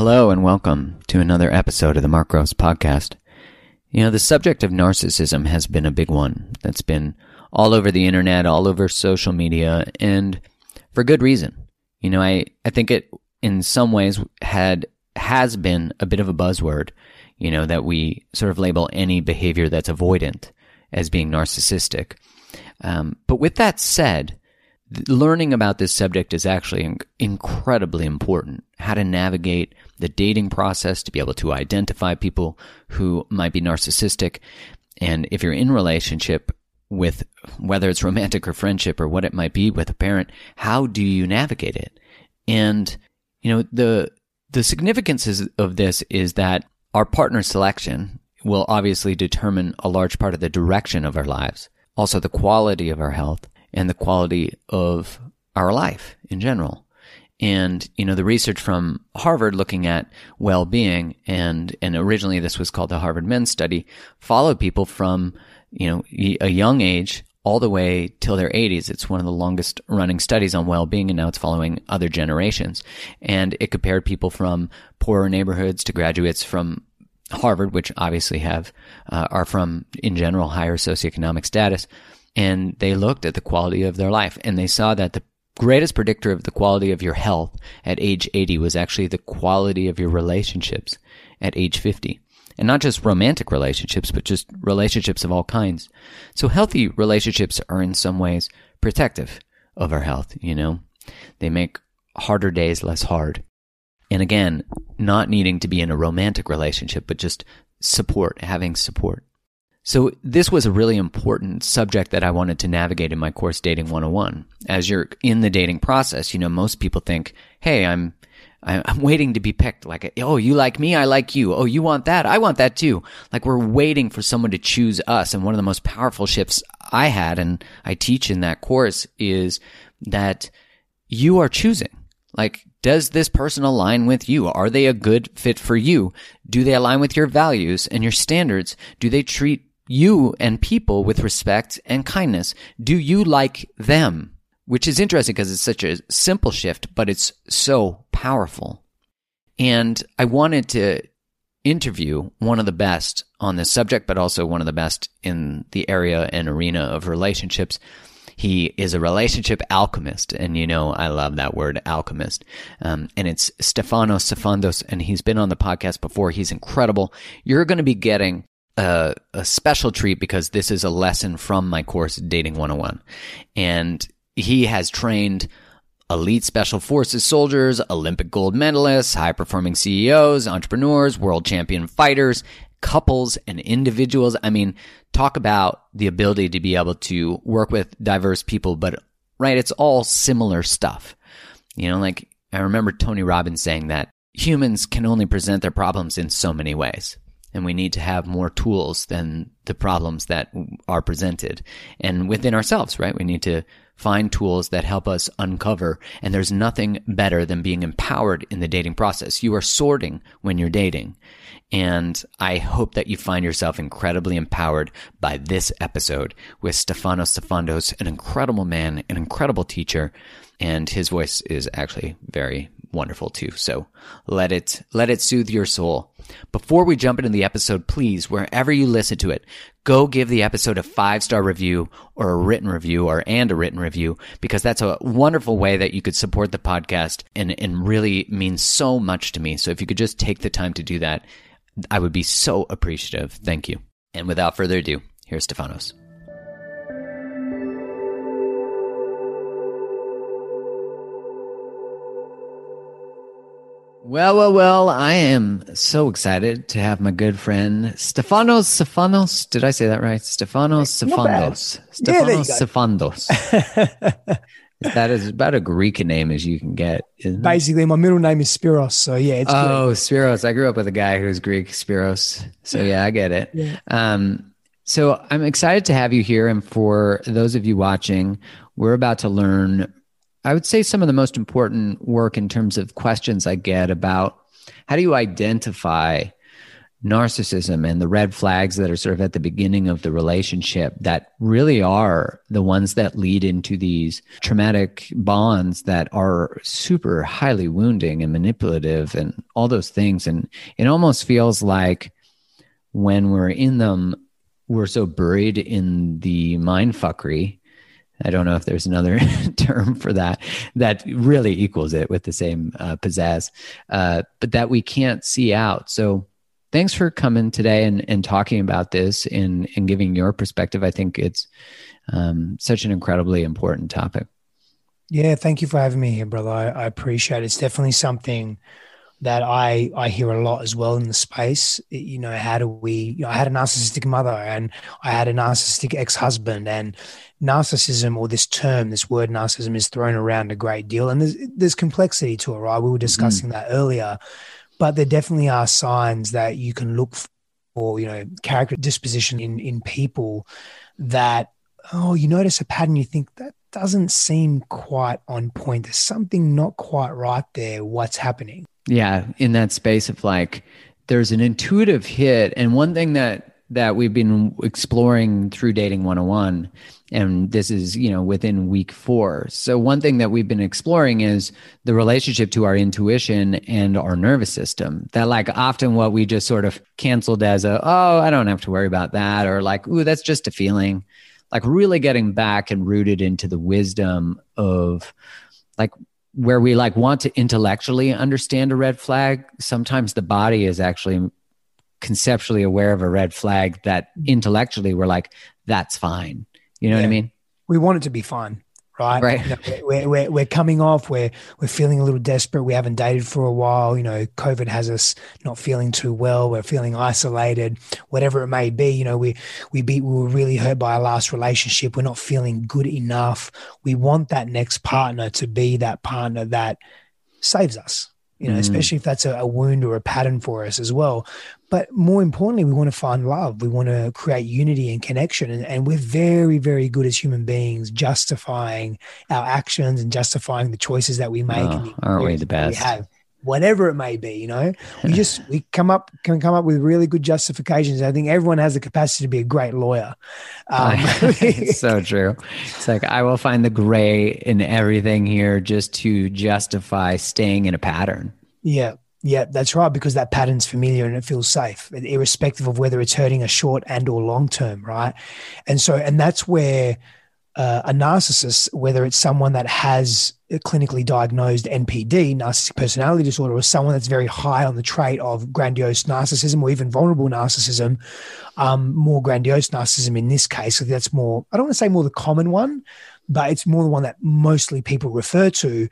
Hello and welcome to another episode of the Mark Groves podcast. You know, the subject of narcissism has been a big one that's been all over the internet, all over social media, and for good reason. You know, I, I think it in some ways had has been a bit of a buzzword, you know, that we sort of label any behavior that's avoidant as being narcissistic. Um, but with that said, learning about this subject is actually incredibly important. How to navigate the dating process to be able to identify people who might be narcissistic. And if you're in relationship with whether it's romantic or friendship or what it might be with a parent, how do you navigate it? And, you know, the, the significance of this is that our partner selection will obviously determine a large part of the direction of our lives, also the quality of our health and the quality of our life in general. And, you know, the research from Harvard looking at well-being and, and originally this was called the Harvard Men's Study followed people from, you know, a young age all the way till their 80s. It's one of the longest running studies on well-being and now it's following other generations. And it compared people from poorer neighborhoods to graduates from Harvard, which obviously have, uh, are from in general higher socioeconomic status. And they looked at the quality of their life and they saw that the greatest predictor of the quality of your health at age 80 was actually the quality of your relationships at age 50. And not just romantic relationships, but just relationships of all kinds. So healthy relationships are in some ways protective of our health, you know? They make harder days less hard. And again, not needing to be in a romantic relationship, but just support, having support. So this was a really important subject that I wanted to navigate in my course Dating 101. As you're in the dating process, you know, most people think, Hey, I'm, I'm waiting to be picked. Like, oh, you like me? I like you. Oh, you want that? I want that too. Like we're waiting for someone to choose us. And one of the most powerful shifts I had and I teach in that course is that you are choosing. Like, does this person align with you? Are they a good fit for you? Do they align with your values and your standards? Do they treat you and people with respect and kindness? Do you like them? Which is interesting because it's such a simple shift, but it's so powerful. And I wanted to interview one of the best on this subject, but also one of the best in the area and arena of relationships. He is a relationship alchemist, and you know I love that word alchemist. Um, and it's Stefanos Sifandos, and he's been on the podcast before. He's incredible. You're going to be getting a, a special treat because this is a lesson from my course, Dating 101. And he has trained elite special forces soldiers, Olympic gold medalists, high performing CEOs, entrepreneurs, world champion fighters, couples and individuals. I mean, talk about the ability to be able to work with diverse people, but right, it's all similar stuff. You know, like I remember Tony Robbins saying that humans can only present their problems in so many ways. And we need to have more tools than the problems that are presented. And within ourselves, right? We need to find tools that help us uncover. And there's nothing better than being empowered in the dating process. You are sorting when you're dating. And I hope that you find yourself incredibly empowered by this episode with Stefanos Sifandos, an incredible man, an incredible teacher. And his voice is actually very wonderful too. So let it, let it soothe your soul. Before we jump into the episode, please, wherever you listen to it, go give the episode a five star review or a written review or and a written review because that's a wonderful way that you could support the podcast and, and really means so much to me. So if you could just take the time to do that, I would be so appreciative. Thank you. And without further ado, here's Stefanos. Well, well, well, I am so excited to have my good friend Stefanos Stefanos. Did I say that right? Stefanos Stefanos. Stefanos Stefandos. that is about a Greek name as you can get. Basically, my middle name is Spiros. So, yeah. It's oh, Greek. Spiros. I grew up with a guy who's Greek, Spiros. So, yeah, I get it. Yeah. Um, so, I'm excited to have you here. And for those of you watching, we're about to learn I would say some of the most important work in terms of questions I get about how do you identify narcissism and the red flags that are sort of at the beginning of the relationship that really are the ones that lead into these traumatic bonds that are super highly wounding and manipulative and all those things. And it almost feels like when we're in them, we're so buried in the mind fuckery I don't know if there's another term for that that really equals it with the same uh, pizzazz, uh, but that we can't see out. So, thanks for coming today and, and talking about this and, and giving your perspective. I think it's um, such an incredibly important topic. Yeah, thank you for having me here, brother. I, I appreciate it. It's definitely something that I I hear a lot as well in the space. You know, how do we? You know, I had a narcissistic mother, and I had a narcissistic ex husband, and narcissism or this term, this word narcissism, is thrown around a great deal, and there's there's complexity to it, right? We were mm-hmm. discussing mm-hmm. that earlier, but there definitely are signs that you can look for, you know, character disposition in in people that oh, you notice a pattern, you think that doesn't seem quite on point. There's something not quite right there. What's happening? yeah in that space of like there's an intuitive hit and one thing that that we've been exploring through dating 101 and this is you know within week 4 so one thing that we've been exploring is the relationship to our intuition and our nervous system that like often what we just sort of canceled as a oh i don't have to worry about that or like ooh that's just a feeling like really getting back and rooted into the wisdom of like where we like want to intellectually understand a red flag, sometimes the body is actually conceptually aware of a red flag that intellectually we're like, that's fine. You know yeah. what I mean? We want it to be fine right? Right. You know, we're, we're, we're coming off, we're, we're feeling a little desperate. We haven't dated for a while. You know, COVID has us not feeling too well. We're feeling isolated, whatever it may be. You know, we, we beat, we were really hurt by our last relationship. We're not feeling good enough. We want that next partner to be that partner that saves us you know, mm. especially if that's a, a, wound or a pattern for us as well. But more importantly, we want to find love. We want to create unity and connection. And, and we're very, very good as human beings justifying our actions and justifying the choices that we make. Oh, aren't we the best? We have whatever it may be you know? We just we come up can come up with really good justifications. I think everyone has the capacity to be a great lawyer. Um, it's so true. It's like i will find the gray in everything here just to justify staying in a pattern. Yeah. Yeah that's right because that pattern's familiar and it feels safe irrespective of whether it's hurting a short and or long term right? And so and that's where uh, a narcissist, whether it's someone that has clinically diagnosed NPD, narcissistic personality disorder, or someone that's very high on the trait of grandiose narcissism or even vulnerable narcissism, um, more grandiose narcissism in this case. So that's more, I don't want to say more the common one, but it's more the one that mostly people refer to.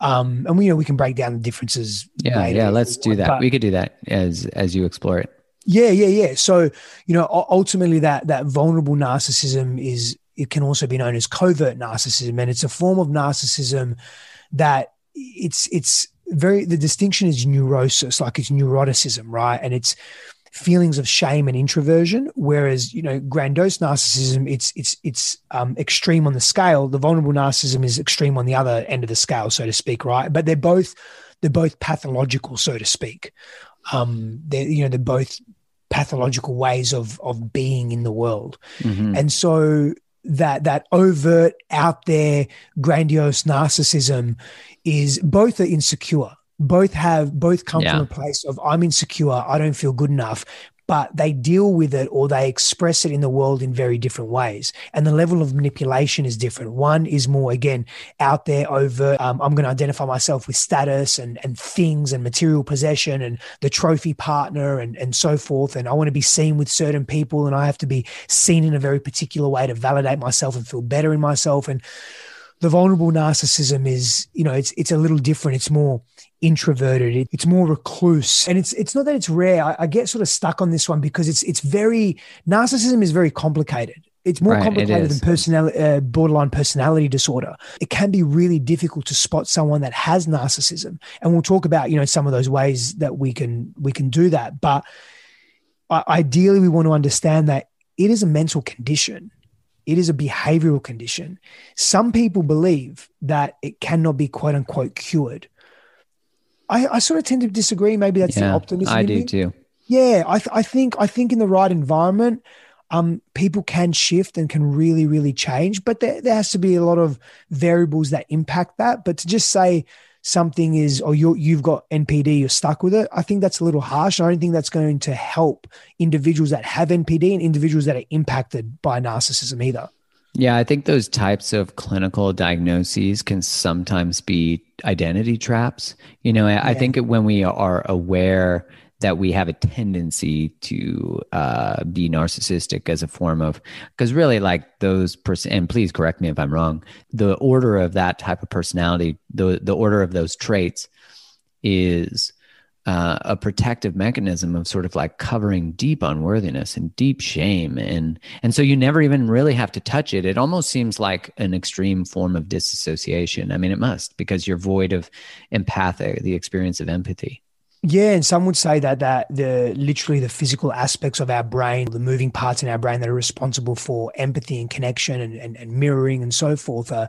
Um, and we you know we can break down the differences. Yeah, yeah. Let's do that. But, we could do that as as you explore it. Yeah, yeah, yeah. So, you know, ultimately that that vulnerable narcissism is it can also be known as covert narcissism and it's a form of narcissism that it's it's very the distinction is neurosis, like it's neuroticism, right? And it's feelings of shame and introversion whereas you know grandiose narcissism it's it's it's um, extreme on the scale the vulnerable narcissism is extreme on the other end of the scale so to speak right but they're both they're both pathological so to speak um they're you know they're both pathological ways of of being in the world mm-hmm. and so that that overt out there grandiose narcissism is both are insecure. Both have both come yeah. from a place of i'm insecure. I don't feel good enough but they deal with it or they express it in the world in very different ways. And the level of manipulation is different. One is more, again, out there over, um, I'm going to identify myself with status and, and things and material possession and the trophy partner and, and so forth. And I want to be seen with certain people and I have to be seen in a very particular way to validate myself and feel better in myself. And the vulnerable narcissism is, you know, it's, it's a little different. It's more, introverted. it's more recluse, and it's it's not that it's rare. I, I, get sort of stuck on this one because it's it's very narcissism is very complicated. It's more right, complicated than personality, uh, borderline personality disorder. It can be really difficult to spot someone that has narcissism, and we'll talk about you know some of those ways that we can we can do that. But ideally, we want to understand that it is a mental condition. It is a behavioral condition. Some people believe that it cannot be quote unquote cured. I, I sort of tend to disagree. Maybe that's yeah, the optimism. I do me. too. Yeah, I, th- I think I think in the right environment, um, people can shift and can really really change. But there, there has to be a lot of variables that impact that. But to just say something is, or you you've got NPD, you're stuck with it. I think that's a little harsh. I don't think that's going to help individuals that have NPD and individuals that are impacted by narcissism either. Yeah, I think those types of clinical diagnoses can sometimes be identity traps. You know, I, yeah. I think when we are aware that we have a tendency to uh, be narcissistic as a form of, because really, like those person, and please correct me if I'm wrong. The order of that type of personality, the the order of those traits, is uh, a protective mechanism of sort of like covering deep unworthiness and deep shame. And and so you never even really have to touch it. It almost seems like an extreme form of disassociation. I mean it must because you're void of empathic the experience of empathy. Yeah, and some would say that that the literally the physical aspects of our brain, the moving parts in our brain that are responsible for empathy and connection and, and, and mirroring and so forth are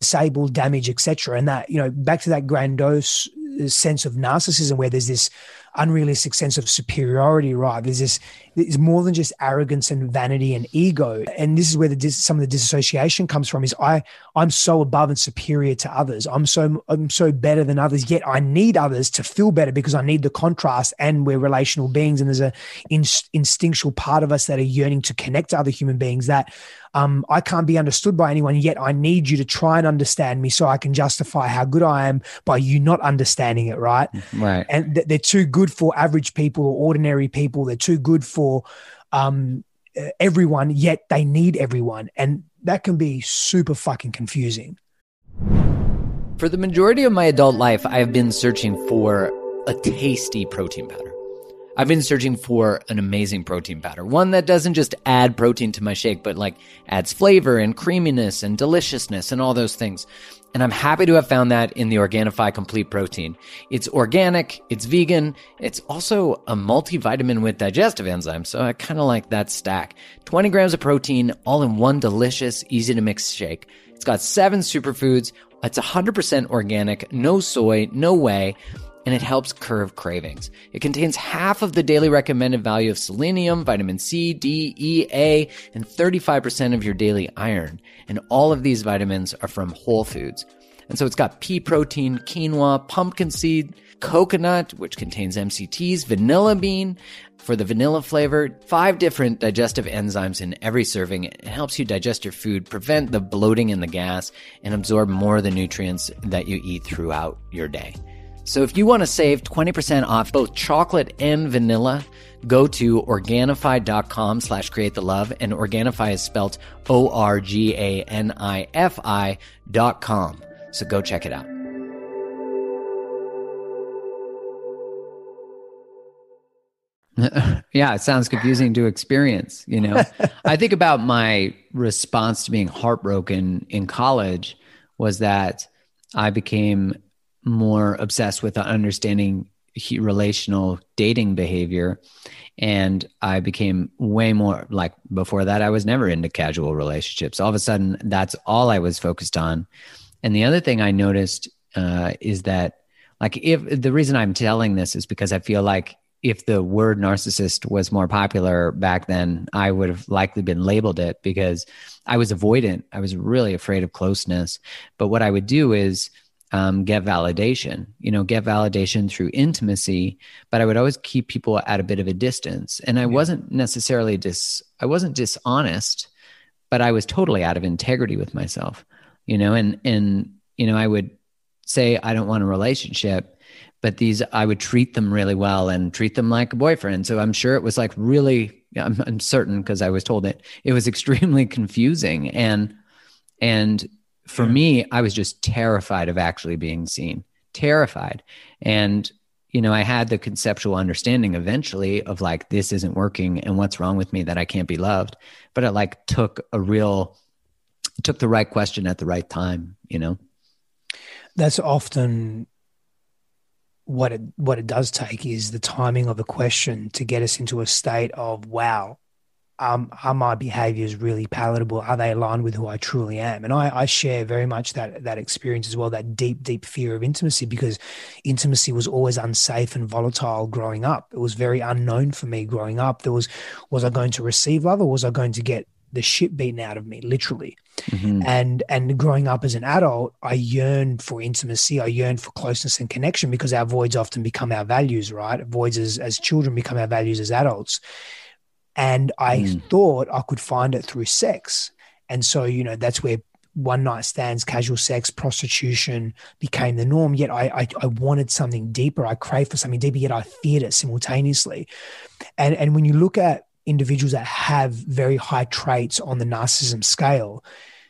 disabled, damaged, etc. And that, you know, back to that grandiose sense of narcissism where there's this unrealistic sense of superiority, right? There's this, it's more than just arrogance and vanity and ego. And this is where the dis, some of the disassociation comes from is I, I'm so above and superior to others. I'm so, I'm so better than others, yet I need others to feel better because I need the contrast and we're relational beings. And there's a in, instinctual part of us that are yearning to connect to other human beings that um, I can't be understood by anyone, yet I need you to try and understand me so I can justify how good I am by you not understanding it, right? Right. And th- they're too good for average people or ordinary people. They're too good for um, everyone, yet they need everyone. And that can be super fucking confusing. For the majority of my adult life, I have been searching for a tasty protein powder. I've been searching for an amazing protein powder, one that doesn't just add protein to my shake, but like adds flavor and creaminess and deliciousness and all those things. And I'm happy to have found that in the Organifi Complete Protein. It's organic, it's vegan, it's also a multivitamin with digestive enzymes, so I kind of like that stack. 20 grams of protein, all in one delicious, easy to mix shake. It's got seven superfoods, it's 100% organic, no soy, no whey and it helps curb cravings. It contains half of the daily recommended value of selenium, vitamin C, D, E, A, and 35% of your daily iron. And all of these vitamins are from whole foods. And so it's got pea protein, quinoa, pumpkin seed, coconut, which contains MCTs, vanilla bean for the vanilla flavor, five different digestive enzymes in every serving. It helps you digest your food, prevent the bloating and the gas, and absorb more of the nutrients that you eat throughout your day. So if you want to save 20% off both chocolate and vanilla, go to Organifi.com slash create the love and Organifi is spelled O-R-G-A-N-I-F-I dot com. So go check it out. yeah, it sounds confusing to experience, you know. I think about my response to being heartbroken in college was that I became more obsessed with understanding relational dating behavior and I became way more like before that I was never into casual relationships. All of a sudden that's all I was focused on. And the other thing I noticed uh, is that like if the reason I'm telling this is because I feel like if the word narcissist was more popular back then, I would have likely been labeled it because I was avoidant. I was really afraid of closeness. But what I would do is um, get validation, you know, get validation through intimacy. But I would always keep people at a bit of a distance. And I yeah. wasn't necessarily dis, I wasn't dishonest, but I was totally out of integrity with myself, you know, and, and, you know, I would say, I don't want a relationship but these I would treat them really well and treat them like a boyfriend. So I'm sure it was like really I'm, I'm certain because I was told it it was extremely confusing and and for yeah. me I was just terrified of actually being seen, terrified. And you know, I had the conceptual understanding eventually of like this isn't working and what's wrong with me that I can't be loved, but it like took a real took the right question at the right time, you know. That's often what it what it does take is the timing of the question to get us into a state of wow um, are my behaviors really palatable? Are they aligned with who I truly am? And I, I, share very much that that experience as well, that deep, deep fear of intimacy, because intimacy was always unsafe and volatile growing up. It was very unknown for me growing up. There was, was I going to receive love or was I going to get the shit beaten out of me, literally. Mm-hmm. And and growing up as an adult, I yearned for intimacy. I yearned for closeness and connection because our voids often become our values, right? Voids as, as children become our values as adults. And I mm. thought I could find it through sex. And so, you know, that's where one night stands, casual sex, prostitution became the norm. Yet I, I, I wanted something deeper. I craved for something deeper, yet I feared it simultaneously. And and when you look at individuals that have very high traits on the narcissism scale,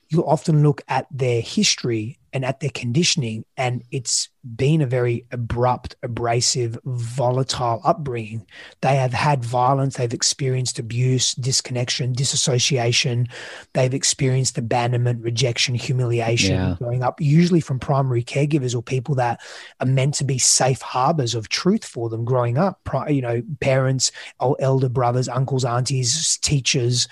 you often look at their history and at their conditioning, and it's been a very abrupt, abrasive, volatile upbringing. They have had violence, they've experienced abuse, disconnection, disassociation, they've experienced abandonment, rejection, humiliation yeah. growing up, usually from primary caregivers or people that are meant to be safe harbors of truth for them growing up. You know, parents, elder brothers, uncles, aunties, teachers,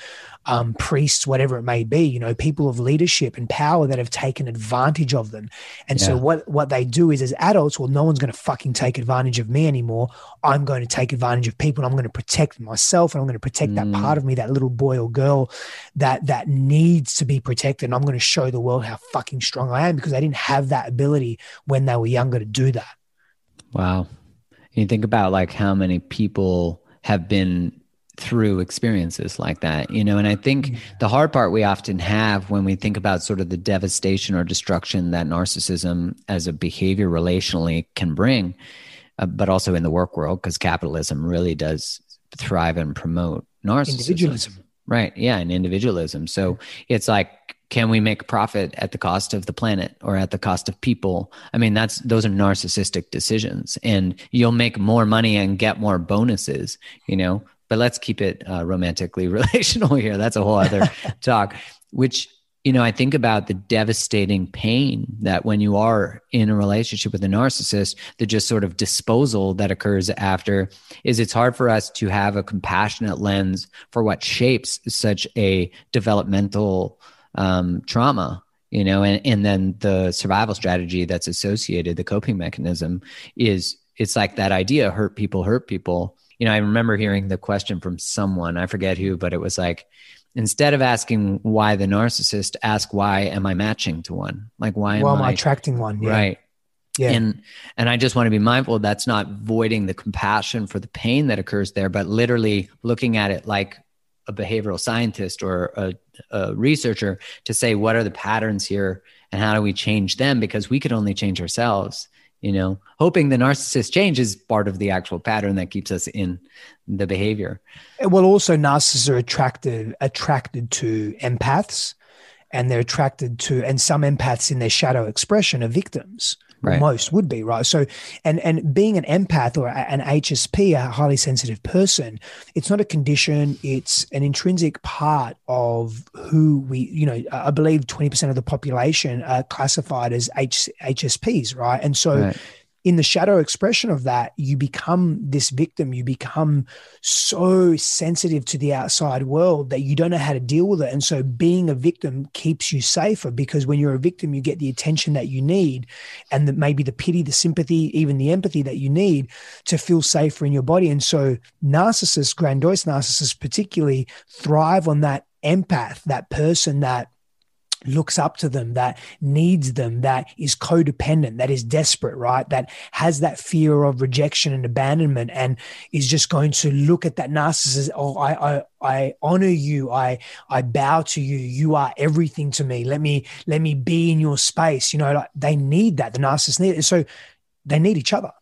um, priests, whatever it may be, you know, people of leadership and power that have taken advantage of them. And yeah. so what what they do is as adults, well, no one's going to fucking take advantage of me anymore. I'm going to take advantage of people and I'm going to protect myself and I'm going to protect mm. that part of me, that little boy or girl that that needs to be protected. And I'm going to show the world how fucking strong I am because they didn't have that ability when they were younger to do that. Wow. You think about like how many people have been through experiences like that you know? And i think mm-hmm. the hard part we often have when we think about sort of the devastation or destruction that narcissism as a behavior relationally can bring uh, but also in the work world because capitalism really does thrive and promote narcissism. Individualism. Right yeah and individualism. So it's like can we make profit at the cost of the planet or at the cost of people? I mean that's those are narcissistic decisions and you'll make more money and get more bonuses you know but let's keep it uh, romantically relational here. That's a whole other talk, which, you know, I think about the devastating pain that when you are in a relationship with a narcissist, the just sort of disposal that occurs after is it's hard for us to have a compassionate lens for what shapes such a developmental um, trauma you know and, and then the survival strategy that's associated the coping mechanism is it's like that idea hurt people hurt people you know, I remember hearing the question from someone, I forget who, but it was like, instead of asking why the narcissist, ask why am I matching to one? Like, why am, well, am I attracting one? Yeah. Right. Yeah. And and I just want to be mindful that's not voiding the compassion for the pain that occurs there, but literally looking at it like a behavioral scientist or a, a researcher to say what are the patterns here and how do we change them because we could only change ourselves you know hoping the narcissist change is part of the actual pattern that keeps us in the behavior. Well also narcissists are attracted attracted to empaths and they're attracted to and some empaths in their shadow expression are victims Right. most would be right. So, and and being an empath or an HSP, a highly sensitive person, it's not a condition. It's an intrinsic part of who we. You know, I believe twenty percent of the population are classified as H, HSPs, right? And so, right in the shadow expression of that, you become this victim. You become so sensitive to the outside world that you don't know how to deal with it. And so being a victim keeps you safer because when you're a victim, you get the attention that you need and that maybe the pity, the sympathy, even the empathy that you need to feel safer in your body. And so narcissists, grandiose narcissists particularly, thrive on that empath, that person that looks up to them, that needs them, that is codependent, that is desperate, right? That has that fear of rejection and abandonment and is just going to look at that narcissist. Oh, I, I, I honor you. I, I bow to you. You are everything to me. Let me, let me be in your space. You know, like they need that. The narcissist need it. So they need each other.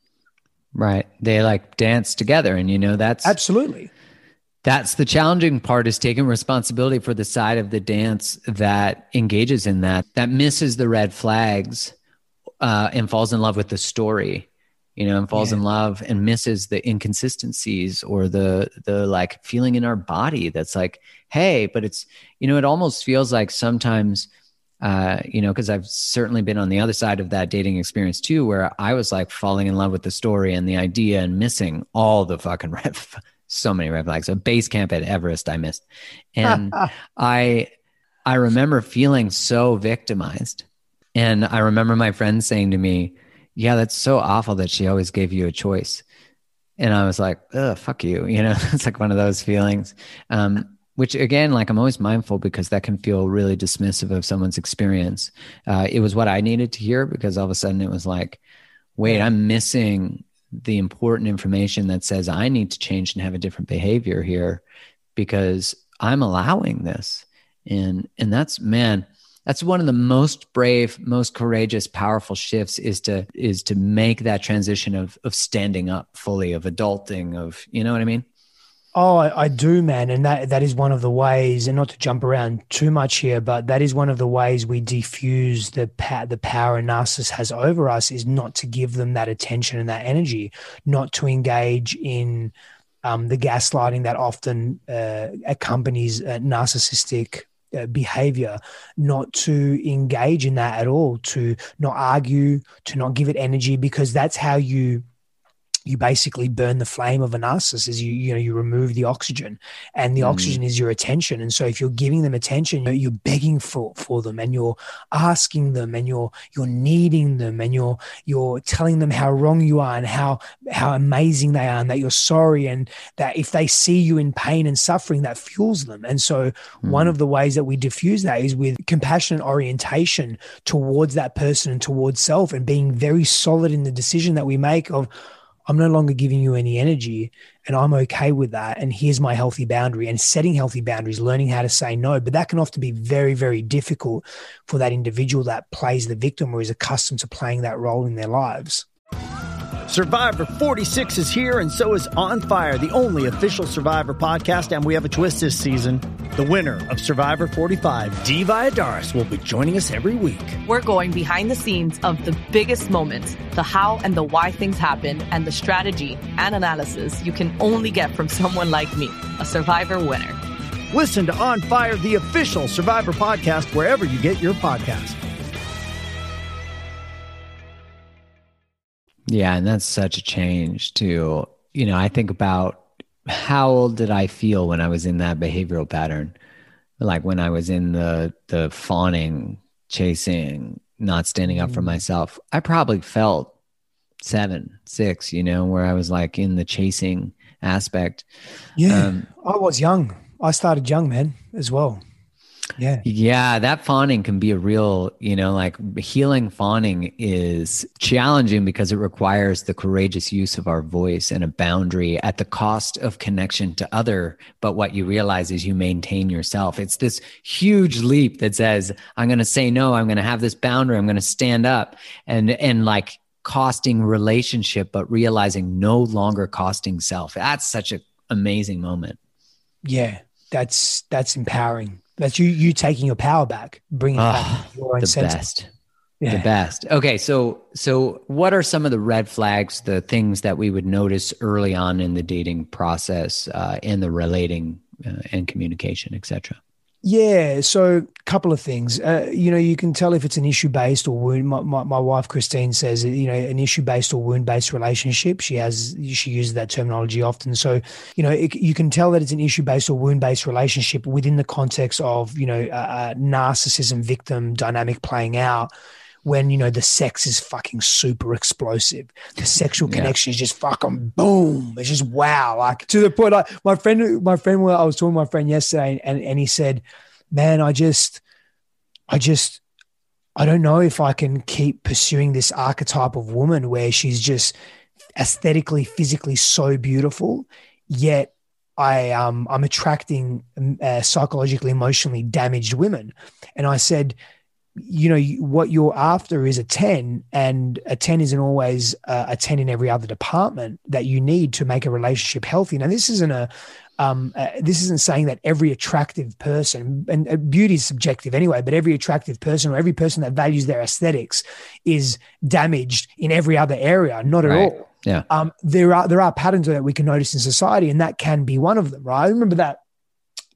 Right. They like dance together. And, you know, that's absolutely that's the challenging part is taking responsibility for the side of the dance that engages in that that misses the red flags uh, and falls in love with the story you know and falls yeah. in love and misses the inconsistencies or the the like feeling in our body that's like hey but it's you know it almost feels like sometimes uh, you know, because I've certainly been on the other side of that dating experience too, where I was like falling in love with the story and the idea and missing all the fucking red, so many red flags. A base camp at Everest I missed. And I I remember feeling so victimized. And I remember my friend saying to me, Yeah, that's so awful that she always gave you a choice. And I was like, Ugh, fuck you. You know, it's like one of those feelings. Um, which again, like I'm always mindful because that can feel really dismissive of someone's experience. Uh, it was what I needed to hear because all of a sudden it was like, wait, I'm missing the important information that says I need to change and have a different behavior here because I'm allowing this. And and that's man, that's one of the most brave, most courageous, powerful shifts is to is to make that transition of of standing up fully, of adulting, of you know what I mean? Oh, I, I, do, man, and that that is one of the ways. And not to jump around too much here, but that is one of the ways we defuse the pa- the power a narcissist has over us is not to give them that attention and that energy, not to engage in um, the gaslighting that often uh, accompanies uh, narcissistic uh, behavior, not to engage in that at all, to not argue, to not give it energy, because that's how you you basically burn the flame of a narcissist is you you know you remove the oxygen and the mm. oxygen is your attention and so if you're giving them attention you're, you're begging for for them and you're asking them and you're you're needing them and you're you're telling them how wrong you are and how how amazing they are and that you're sorry and that if they see you in pain and suffering that fuels them and so mm. one of the ways that we diffuse that is with compassionate orientation towards that person and towards self and being very solid in the decision that we make of I'm no longer giving you any energy and I'm okay with that. And here's my healthy boundary and setting healthy boundaries, learning how to say no. But that can often be very, very difficult for that individual that plays the victim or is accustomed to playing that role in their lives. Survivor 46 is here, and so is On Fire, the only official Survivor podcast. And we have a twist this season. The winner of Survivor 45, Dee Valladares, will be joining us every week. We're going behind the scenes of the biggest moments, the how and the why things happen, and the strategy and analysis you can only get from someone like me, a Survivor winner. Listen to On Fire, the official Survivor podcast, wherever you get your podcast. Yeah, and that's such a change too. You know, I think about how old did I feel when I was in that behavioral pattern? Like when I was in the the fawning, chasing, not standing up for mm. myself. I probably felt seven, six, you know, where I was like in the chasing aspect. Yeah. Um, I was young. I started young, man, as well. Yeah. Yeah. That fawning can be a real, you know, like healing fawning is challenging because it requires the courageous use of our voice and a boundary at the cost of connection to other. But what you realize is you maintain yourself. It's this huge leap that says, I'm going to say no. I'm going to have this boundary. I'm going to stand up and, and like costing relationship, but realizing no longer costing self. That's such an amazing moment. Yeah. That's, that's empowering that's you you taking your power back, bringing oh, back your own the center. best. The best. Okay, so so what are some of the red flags, the things that we would notice early on in the dating process, uh, in the relating uh, and communication, etc. Yeah, so a couple of things. Uh, you know, you can tell if it's an issue based or wound. My, my, my, wife Christine says, you know, an issue based or wound based relationship. She has she uses that terminology often. So, you know, it, you can tell that it's an issue based or wound based relationship within the context of you know a, a narcissism victim dynamic playing out when you know the sex is fucking super explosive. The sexual connection yeah. is just fucking boom. It's just wow. Like to the point, like my friend, my friend, I was talking to my friend yesterday, and and he said, "Man, I just, I just." I don't know if I can keep pursuing this archetype of woman where she's just aesthetically, physically so beautiful, yet I um I'm attracting uh, psychologically, emotionally damaged women. And I said, you know what you're after is a 10 and a 10 isn't always a 10 in every other department that you need to make a relationship healthy. Now this isn't a um, uh, this isn't saying that every attractive person and uh, beauty is subjective anyway but every attractive person or every person that values their aesthetics is damaged in every other area not at right. all. Yeah. Um, there are there are patterns that we can notice in society and that can be one of them right? I remember that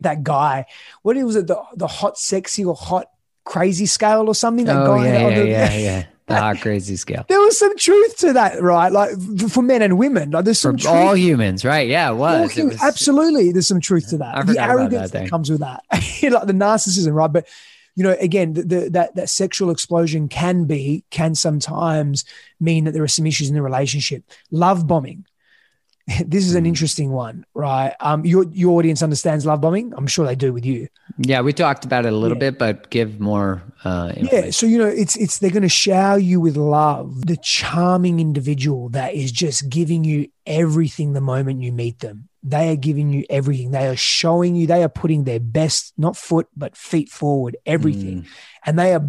that guy what was it the, the hot sexy or hot crazy scale or something. That oh, yeah, yeah, yeah, yeah. The hot crazy scale. There was some truth to that, right? Like for men and women. Like there's some for all humans, right? Yeah, it was. It was. Absolutely, there's some truth to that. The arrogance that, that, comes with that, like the narcissism, right? But you know, again, the, the, that that sexual explosion can be can sometimes mean that there are some issues in the relationship. Love bombing, this is an hmm. interesting one, right? Um, your your audience understands love bombing. I'm sure they do with you. Yeah, we talked about it a little yeah. bit, but give more. Uh, yeah, so you know, it's it's they're going to shower you with love. The charming individual that is just giving you everything the moment you meet them. They are giving you everything. They are showing you. They are putting their best, not foot but feet forward, everything, mm. and they are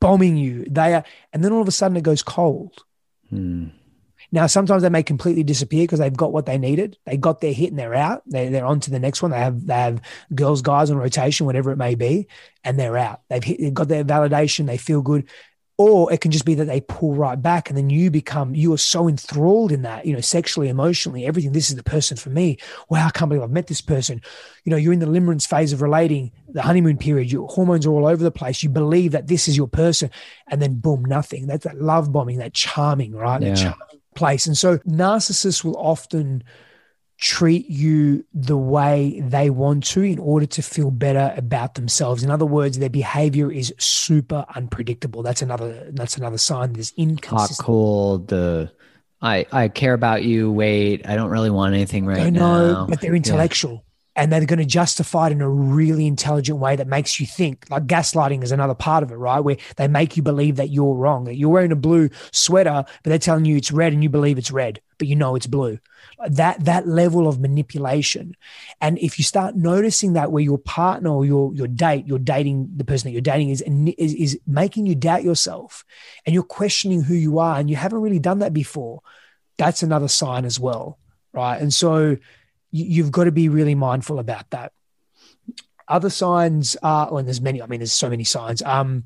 bombing you. They are, and then all of a sudden it goes cold. Mm now, sometimes they may completely disappear because they've got what they needed. They got their hit and they're out. They, they're on to the next one. They have they have girls, guys on rotation, whatever it may be, and they're out. They've, hit, they've got their validation. They feel good. Or it can just be that they pull right back and then you become, you are so enthralled in that, you know, sexually, emotionally, everything. This is the person for me. Wow, I can't believe I've met this person. You know, you're in the limerence phase of relating, the honeymoon period, your hormones are all over the place. You believe that this is your person. And then boom, nothing. That's that love bombing, that charming, right? Yeah. That charming place. And so narcissists will often treat you the way they want to in order to feel better about themselves. In other words, their behavior is super unpredictable. That's another that's another sign there's inconsistency. Hot, cold, the I I care about you. Wait, I don't really want anything right I know, now. But they're intellectual. And they're going to justify it in a really intelligent way that makes you think. Like gaslighting is another part of it, right? Where they make you believe that you're wrong, that you're wearing a blue sweater, but they're telling you it's red and you believe it's red, but you know it's blue. That that level of manipulation, and if you start noticing that where your partner or your your date, you're dating the person that you're dating is is, is making you doubt yourself, and you're questioning who you are, and you haven't really done that before, that's another sign as well, right? And so you've got to be really mindful about that. Other signs are, well, and there's many, I mean, there's so many signs. Um,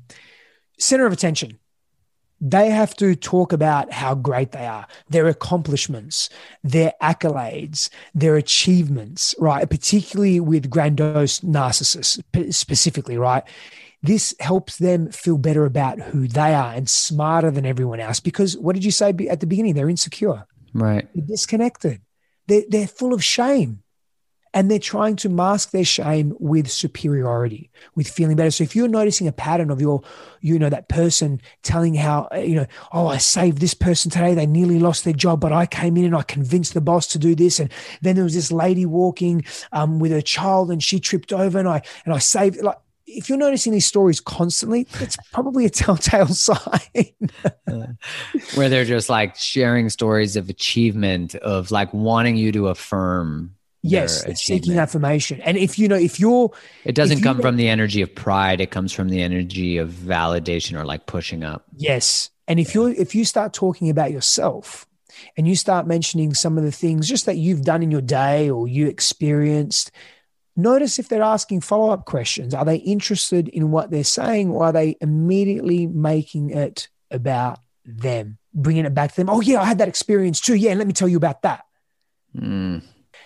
center of attention. They have to talk about how great they are, their accomplishments, their accolades, their achievements, right? Particularly with grandiose narcissists, specifically, right? This helps them feel better about who they are and smarter than everyone else. Because what did you say at the beginning? They're insecure, right? They're disconnected they're, they're full of shame. And they're trying to mask their shame with superiority with feeling better. So if you're noticing a pattern of your you know that person telling how you know oh i saved this person today. They nearly lost their job but i came in and i convinced the boss to do this. And then there was this lady walking um, with her child and she tripped over and i and i saved like if you're noticing these stories constantly, it's probably a telltale sign. Where they're just like sharing stories of achievement, of like wanting you to affirm. Yes, seeking affirmation. And if you know, if you're. It doesn't come from the energy of pride, it comes from the energy of validation or like pushing up. Yes. And if you're, if you start talking about yourself, and you start mentioning some of the things just that you've done in your day or you experienced notice if they're asking follow up questions. Are they interested in what they're saying or are they immediately making it about them, bringing it back to them? Oh, yeah, I had that experience too. Yeah, let me tell you about that. Mm.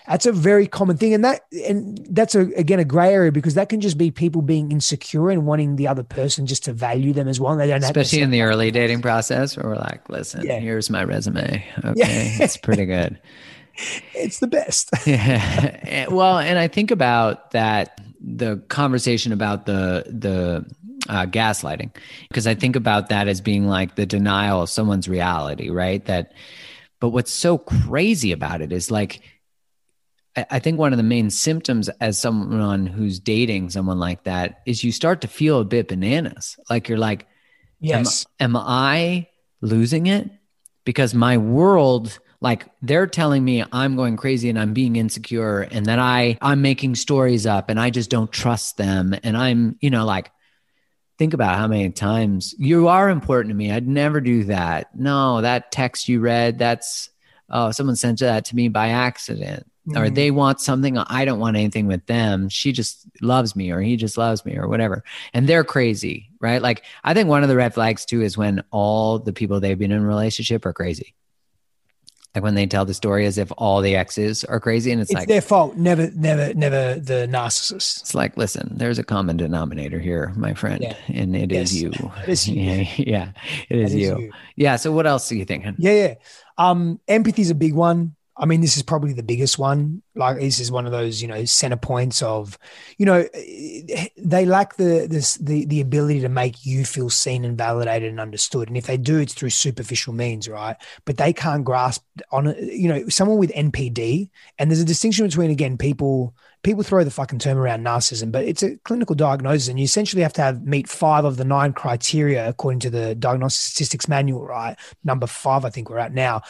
That's a very common thing, and that and that's a, again a gray area because that can just be people being insecure and wanting the other person just to value them as well. They don't, especially in the early dating process, where we're like, "Listen, yeah. here's my resume. Okay, yeah. it's pretty good. it's the best. yeah. Well, and I think about that the conversation about the the uh, gaslighting because I think about that as being like the denial of someone's reality, right? That, but what's so crazy about it is like I think one of the main symptoms as someone who's dating someone like that is you start to feel a bit bananas. Like you're like, yes, am, am I losing it? Because my world, like they're telling me I'm going crazy and I'm being insecure and that I I'm making stories up and I just don't trust them. And I'm, you know, like, think about how many times you are important to me. I'd never do that. No, that text you read, that's oh, someone sent that to me by accident mm-hmm. or they want something i don't want anything with them she just loves me or he just loves me or whatever and they're crazy right like i think one of the red flags too is when all the people they've been in a relationship are crazy like when they tell the story as if all the exes are crazy and it's, it's like their fault never never never the narcissist it's like listen there's a common denominator here my friend yeah. and it yes. is you it is you yeah, yeah it is, you. you. yeah so what else are you thinking yeah yeah um empathy is a big one I mean, this is probably the biggest one. Like, this is one of those, you know, center points of, you know, they lack the this the the ability to make you feel seen and validated and understood. And if they do, it's through superficial means, right? But they can't grasp on, you know, someone with NPD. And there's a distinction between again people people throw the fucking term around narcissism, but it's a clinical diagnosis, and you essentially have to have meet five of the nine criteria according to the Diagnostic Statistics Manual, right? Number five, I think we're at now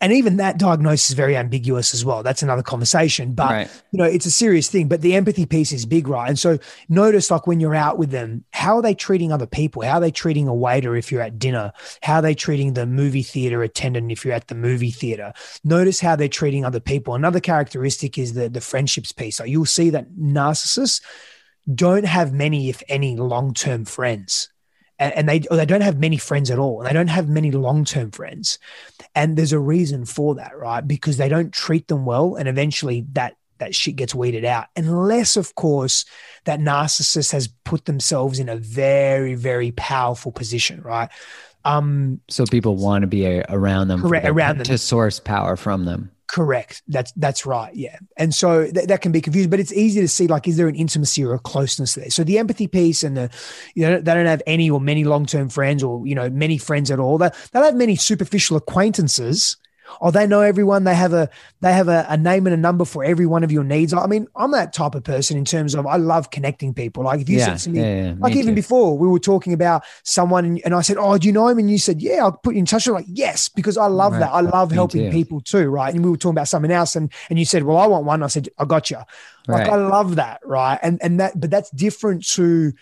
and even that diagnosis is very ambiguous as well. That's another conversation, but right. you know, it's a serious thing. But the empathy piece is big, right? And so notice, like when you're out with them, how are they treating other people? How are they treating a waiter if you're at dinner? How are they treating the movie theater attendant if you're at the movie theater? Notice how they're treating other people. Another characteristic is the the friendships piece. So you'll see that narcissists don't have many, if any, long term friends and, they they don't have many friends at all and they don't have many long-term friends. And there's a reason for that right? Because they don't treat them well and eventually that that shit gets weeded out. Unless of course that narcissist has put themselves in a very very powerful position right? Um so people want to be around them correct, around them. to source power from them Correct. That's that's right. Yeah, and so th- that can be confused, but it's easy to see like is there an intimacy or a closeness there? So the empathy piece and the you know they don't have any or many long term friends or you know many friends at all. They they have many superficial acquaintances Oh, they know everyone. They have a they have a, a, name and a number for every one of your needs. I mean, I'm that type of person in terms of I love connecting people. Like if you yeah, said to me, yeah, yeah, like me even too. before we were talking about someone and, I said, Oh, do you know him? And you said, Yeah, I'll put you in touch. with like, yes, because I love right. that. I love me helping too. people too. Right. And we were talking about something else and and you said, Well, I want one. I said, I got you. Like right. I love that. Right. And and that but that's different to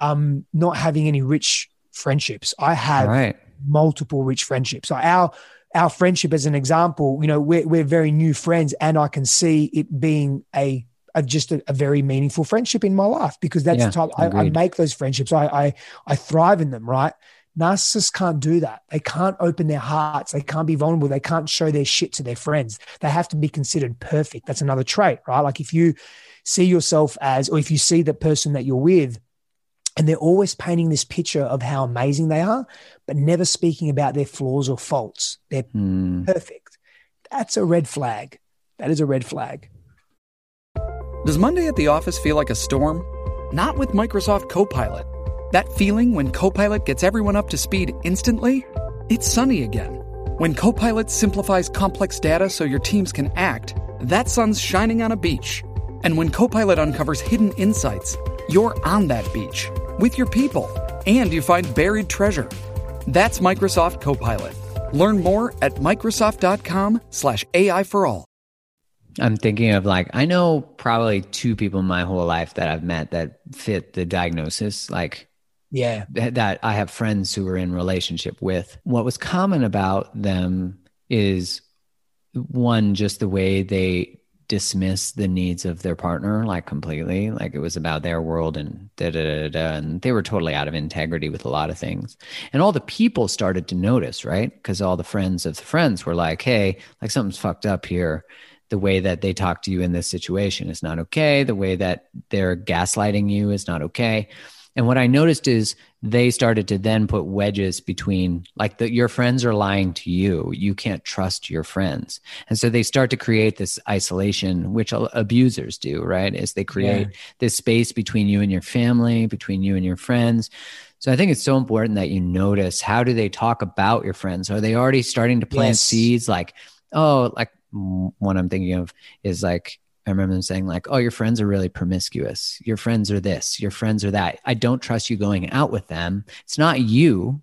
um not having any rich friendships. I have right. multiple rich friendships. So our our friendship as an example, you know, we're, we're very new friends and I can see it being a, a just a, a, very meaningful friendship in my life because that's yeah, the type I, I, make those friendships. I, I, I thrive in them, right? Narcissists can't do that. They can't open their hearts. They can't be vulnerable. They can't show their shit to their friends. They have to be considered perfect. That's another trait, right? Like if you see yourself as, or if you see the person that you're with and they're always painting this picture of how amazing they are, but never speaking about their flaws or faults. They're mm. perfect. That's a red flag. That is a red flag. Does Monday at the office feel like a storm? Not with Microsoft Copilot. That feeling when Copilot gets everyone up to speed instantly? It's sunny again. When Copilot simplifies complex data so your teams can act, that sun's shining on a beach. And when Copilot uncovers hidden insights, you're on that beach with your people and you find buried treasure. That's Microsoft Copilot. Learn more at Microsoft.com slash AI for all. I'm thinking of like, I know probably two people in my whole life that I've met that fit the diagnosis. Like, yeah, that I have friends who are in relationship with. What was common about them is one, just the way they dismiss the needs of their partner like completely. Like it was about their world and da da da da and they were totally out of integrity with a lot of things. And all the people started to notice right? Because all the friends of the friends were like hey like something's fucked up here. The way that they talk to you in this situation is not okay. The way that they're gaslighting you is not okay and what I noticed is they started to then put wedges between like the, your friends are lying to you. You can't trust your friends. And so they start to create this isolation, which abusers do, right? Is they create yeah. this space between you and your family, between you and your friends. So I think it's so important that you notice how do they talk about your friends? Are they already starting to plant yes. seeds like, oh, like one I'm thinking of is like I remember them saying, like, oh, your friends are really promiscuous. Your friends are this, your friends are that. I don't trust you going out with them. It's not you,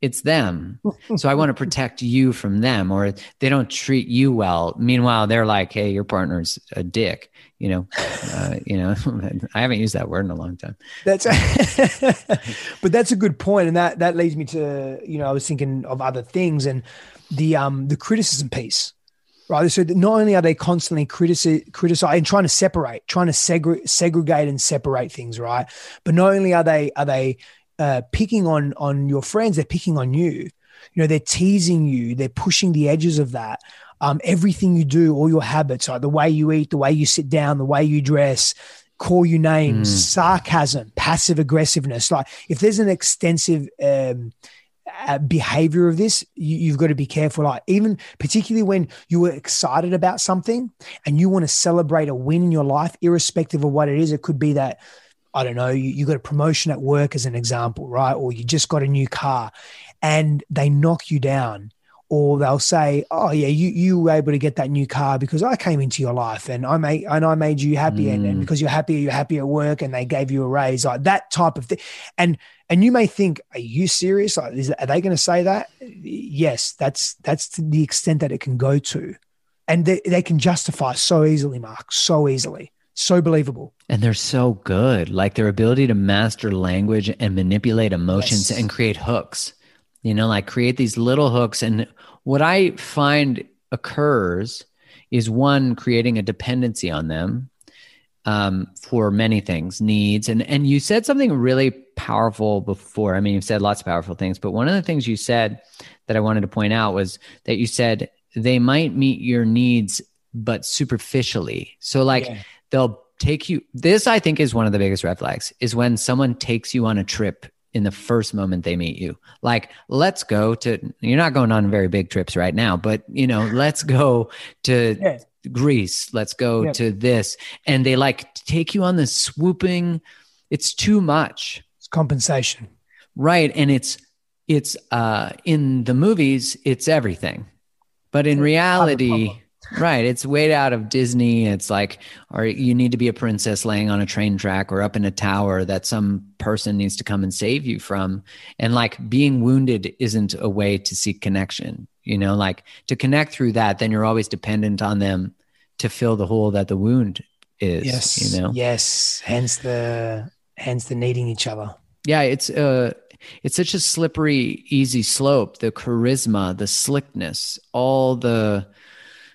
it's them. so I want to protect you from them, or they don't treat you well. Meanwhile, they're like, hey, your partner's a dick. You know, uh, you know, I haven't used that word in a long time. That's, but that's a good point, and that that leads me to you know I was thinking of other things and the um the criticism piece right? So not only are they constantly criticizing and trying to separate, trying to segre- segregate and separate things, right? But not only are they are they uh, picking on on your friends, they're picking on you. You know, they're teasing you, they're pushing the edges of that. Um, everything you do, all your habits, like the way you eat, the way you sit down, the way you dress, call you names, mm. sarcasm, passive aggressiveness. Like if there's an extensive um, uh, behavior of this, you, have got to be careful. Like even particularly when you were excited about something and you want to celebrate a win in your life, irrespective of what it is. It could be that I don't know, you, you got a promotion at work as an example, right? Or you just got a new car, and they knock you down or they'll say, "Oh yeah, you you were able to get that new car because I came into your life and I made and I made you happy, mm. and, and, mm. because you're happy, you're happy at work, and they gave you a raise, like that type of thing." And and you may think, "Are you serious? Like, is, are they going to say that?" Yes, that's that's to the extent that it can go to, and they, they can justify so easily, Mark, so easily. So believable. And they're so good. Like their ability to master language and manipulate emotions yes. and create hooks you know, like create these little hooks. And what I find occurs is one, creating a dependency on them um, for many things, needs. And, and you said something really powerful before. I mean, you've said lots of powerful things, but one of the things you said that I wanted to point out was that you said they might meet your needs, but superficially. So, like, yeah. they'll take you. This, I think, is one of the biggest red flags is when someone takes you on a trip in the first moment they meet you. Like, let's go to, you're not going on very big trips right now, but, you know, let's go to yeah. Greece. Let's go yeah. to this. And they like take you on this swooping, it's too much. It's compensation. Right. And it's, it's, uh, in the movies, it's everything. But in reality, right. It's way out of Disney. It's like, or you need to be a princess laying on a train track or up in a tower that some person needs to come and save you from. And like being wounded isn't a way to seek connection. You know, like to connect through that, then you're always dependent on them to fill the hole that the wound is. Yes. You know? Yes. Hence the hence the needing each other. Yeah, it's uh it's such a slippery, easy slope. The charisma, the slickness, all the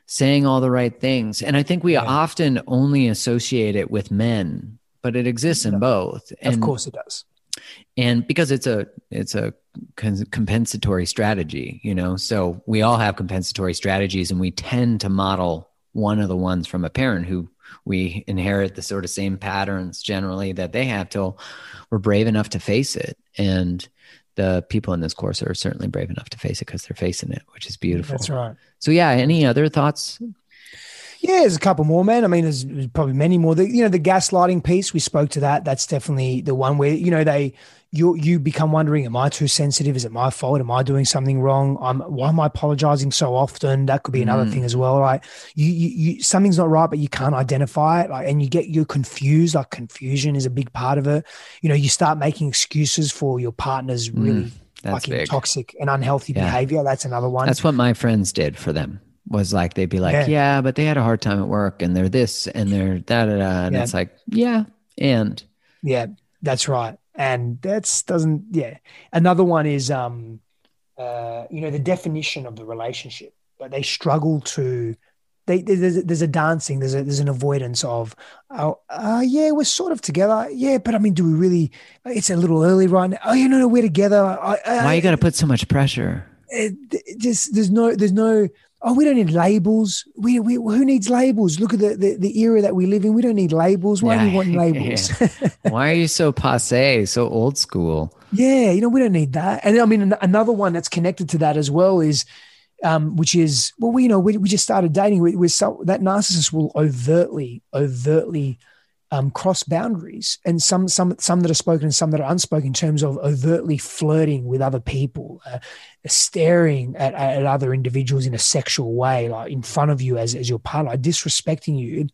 saying all the right things. And I think we yeah. often only associate it with men, but it exists in both. And, of course it does. And because it's a it's a compensatory strategy, you know. So we all have compensatory strategies and we tend to model one of the ones from a parent who we inherit the sort of same patterns generally that they have till we're brave enough to face it. And the people in this course are certainly brave enough to face it because they're facing it, which is beautiful. That's right. So yeah, any other thoughts? Yeah, there's a couple more, man. I mean, there's, there's probably many more. The, you know, the gaslighting piece, we spoke to that. That's definitely the one where, you know, they you you become wondering, am I too sensitive? Is it my fault? Am I doing something wrong? I'm why am I apologizing so often? That could be another mm. thing as well, right? You, you you something's not right, but you can't identify it, like, and you get you're confused. Like confusion is a big part of it. You know, you start making excuses for your partner's really mm, fucking big. toxic and unhealthy yeah. behavior. That's another one. That's what my friends did for them was like they'd be like, yeah. yeah, but they had a hard time at work and they're this and they're da da da. And yeah. it's like, yeah, and yeah, that's right and that's doesn't yeah another one is um uh you know the definition of the relationship but they struggle to they there's, there's a dancing there's a there's an avoidance of oh uh, yeah we're sort of together yeah but i mean do we really it's a little early right now oh you know, no we're together I, I, Why you got to put so much pressure? it, it just there's no there's no oh we don't need labels. We, we who needs labels? Look at the, the the era that we live in. We don't need labels. Why do we want Yeah, labels? Why are you so passe, so old school? Yeah, you know, we don't need that. And I mean, another one that's connected to that as well is, um, which is, well, we you know we, we just started dating. With, with some, that narcissist will overtly, overtly um, cross boundaries, and some some some that are spoken and some that are unspoken in terms of overtly flirting with other people, uh, staring at, at other individuals in a sexual way, like in front of you as as your partner, disrespecting you.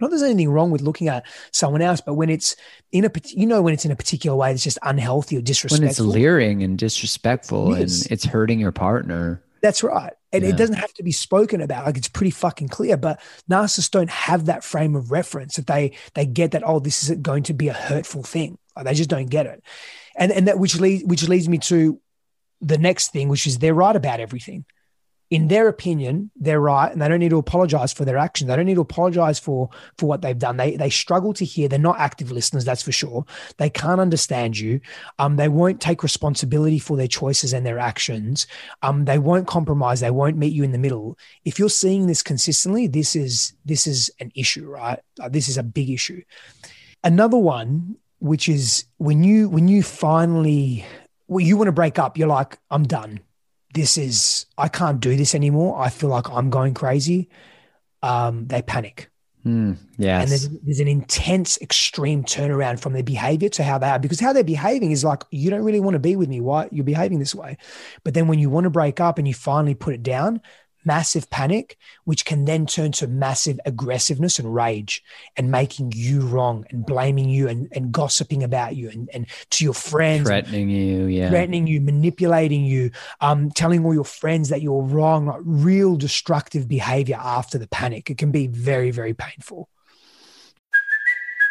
Not that there's anything wrong with looking at someone else, but when it's in a, you know, when it's in a particular way that's just unhealthy or disrespectful. When it's leering and disrespectful and it's hurting your partner. That's right. And Yeah. it doesn't have to be spoken about. Like it's pretty fucking clear. But narcissists don't have that frame of reference that they they get that, oh, this isn't going to be a hurtful thing. Like, they just don't get it. And and that which leads which leads me to the next thing, which is they're right about everything. In their opinion, they're right, and they don't need to apologize for their actions. They don't need to apologize for for what they've done. They they struggle to hear. They're not active listeners, that's for sure. They can't understand you. Um, they won't take responsibility for their choices and their actions. Um, they won't compromise. They won't meet you in the middle. If you're seeing this consistently, this is this is an issue, right? This is a big issue. Another one, which is when you when you finally well, you want to break up, you're like, I'm done. This is I can't do this anymore. I feel like I'm going crazy. Um, they panic. Hmm, yes. And there's, there's an intense, extreme turnaround from their behavior to how they are, because how they're behaving is like, you don't really want to be with me. Why you're behaving this way? But then when you want to break up and you finally put it down, massive panic, which can then turn to massive aggressiveness and rage and making you wrong and blaming you and, and gossiping about you and, and to your friends, threatening you. Yeah. threatening you, manipulating you, um, telling all your friends that you're wrong, like real destructive behavior after the panic. It can be very, very painful.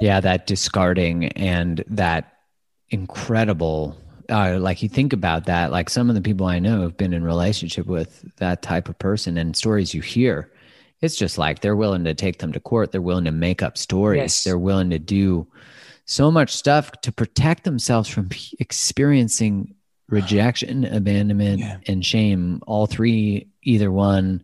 Yeah, that discarding and that incredible uh, like you think about that like some of the people i know have been in relationship with that type of person and stories you hear it's just like they're willing to take them to court they're willing to make up stories Yes. they're willing to do so much stuff to protect themselves from experiencing rejection abandonment Yeah. and shame all three either one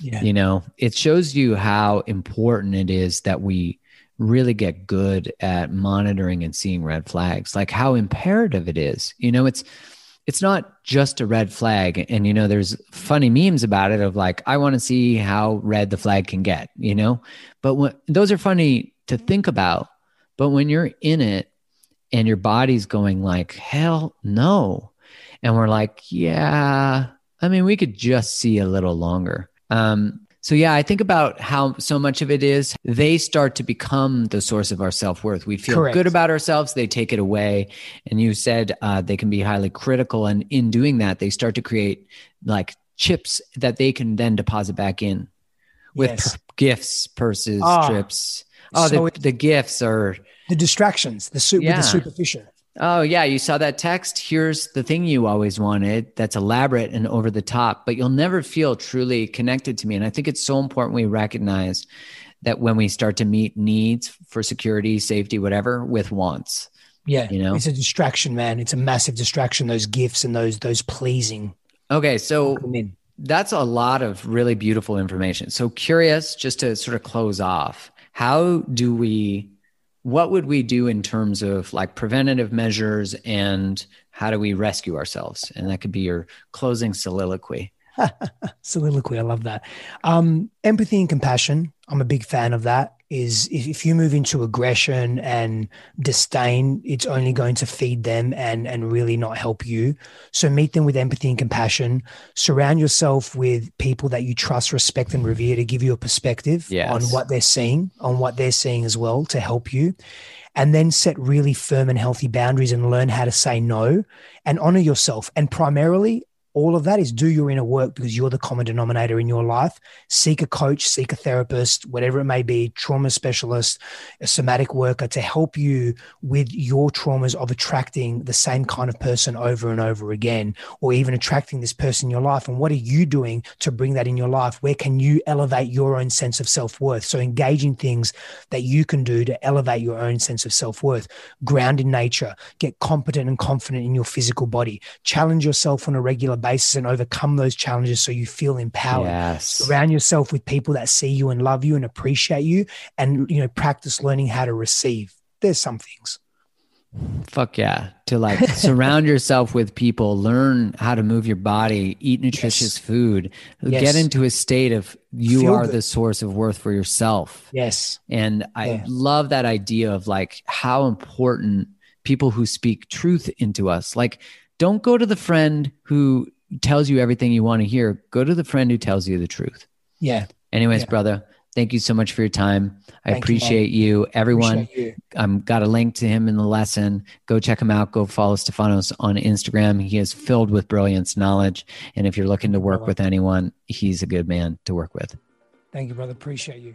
Yeah. you know it shows you how important it is that we really get good at monitoring and seeing red flags like how imperative it is. You know it's it's not just a red flag. And you know there's funny memes about it of like i want to see how red the flag can get you know? But when, those are funny to think about. But when you're in it and your body's going like hell no. And we're like yeah i mean we could just see a little longer. Um so yeah i think about how so much of it is they start to become the source of our self-worth we feel Correct. good about ourselves they take it away and you said uh, they can be highly critical and in doing that they start to create like chips that they can then deposit back in with Yes. per- gifts purses Ah, trips oh so the, it- the gifts are The distractions, the su- with Yeah. the superficial. Oh, yeah. You saw that text. Here's the thing you always wanted that's elaborate and over the top, but you'll never feel truly connected to me. And I think it's so important we recognize that when we start to meet needs for security, safety, whatever, with wants. Yeah, You know? it's a distraction, man. It's a massive distraction. Those gifts and those those pleasing. Okay. So that's a lot of really beautiful information. So curious, just to sort of close off, how do we, what would we do in terms of like preventative measures and how do we rescue ourselves? And that could be your closing soliloquy. Soliloquy. I love that. Um, empathy and compassion. I'm a big fan of that. Is if you move into aggression and disdain, it's only going to feed them and and really not help you. So meet them with empathy and compassion. Surround yourself with people that you trust, respect, and revere to give you a perspective Yes. on what they're seeing, on what they're seeing as well to help you. And then set really firm and healthy boundaries and learn how to say no and honor yourself. And primarily, all of that is do your inner work because you're the common denominator in your life. Seek a coach, seek a therapist, whatever it may be, trauma specialist, a somatic worker to help you with your traumas of attracting the same kind of person over and over again, or even attracting this person in your life. And what are you doing to bring that in your life? Where can you elevate your own sense of self worth? So engage in things that you can do to elevate your own sense of self worth. Ground in nature, get competent and confident in your physical body, challenge yourself on a regular basis and overcome those challenges so you feel empowered. Yes. Surround yourself with people that see you and love you and appreciate you and you know practice learning how to receive. There's some things. Fuck yeah. To like surround yourself with people, learn how to move your body, eat nutritious food, Yes. get into a state of you Feel are good. the source of worth for yourself. Yes. And I Yeah. love that idea of like how important people who speak truth into us. Like, don't go to the friend who tells you everything you want to hear. Go to the friend who tells you the truth. Yeah. Anyways, Yeah. brother, thank you so much for your time. I Thank appreciate you. Everyone, Appreciate you. I'm got a link to him in the lesson. Go check him out. Go follow Stefanos on Instagram. He is filled with brilliance, knowledge, and if you're looking to work with anyone, he's a good man to work with. Thank you, brother. Appreciate you.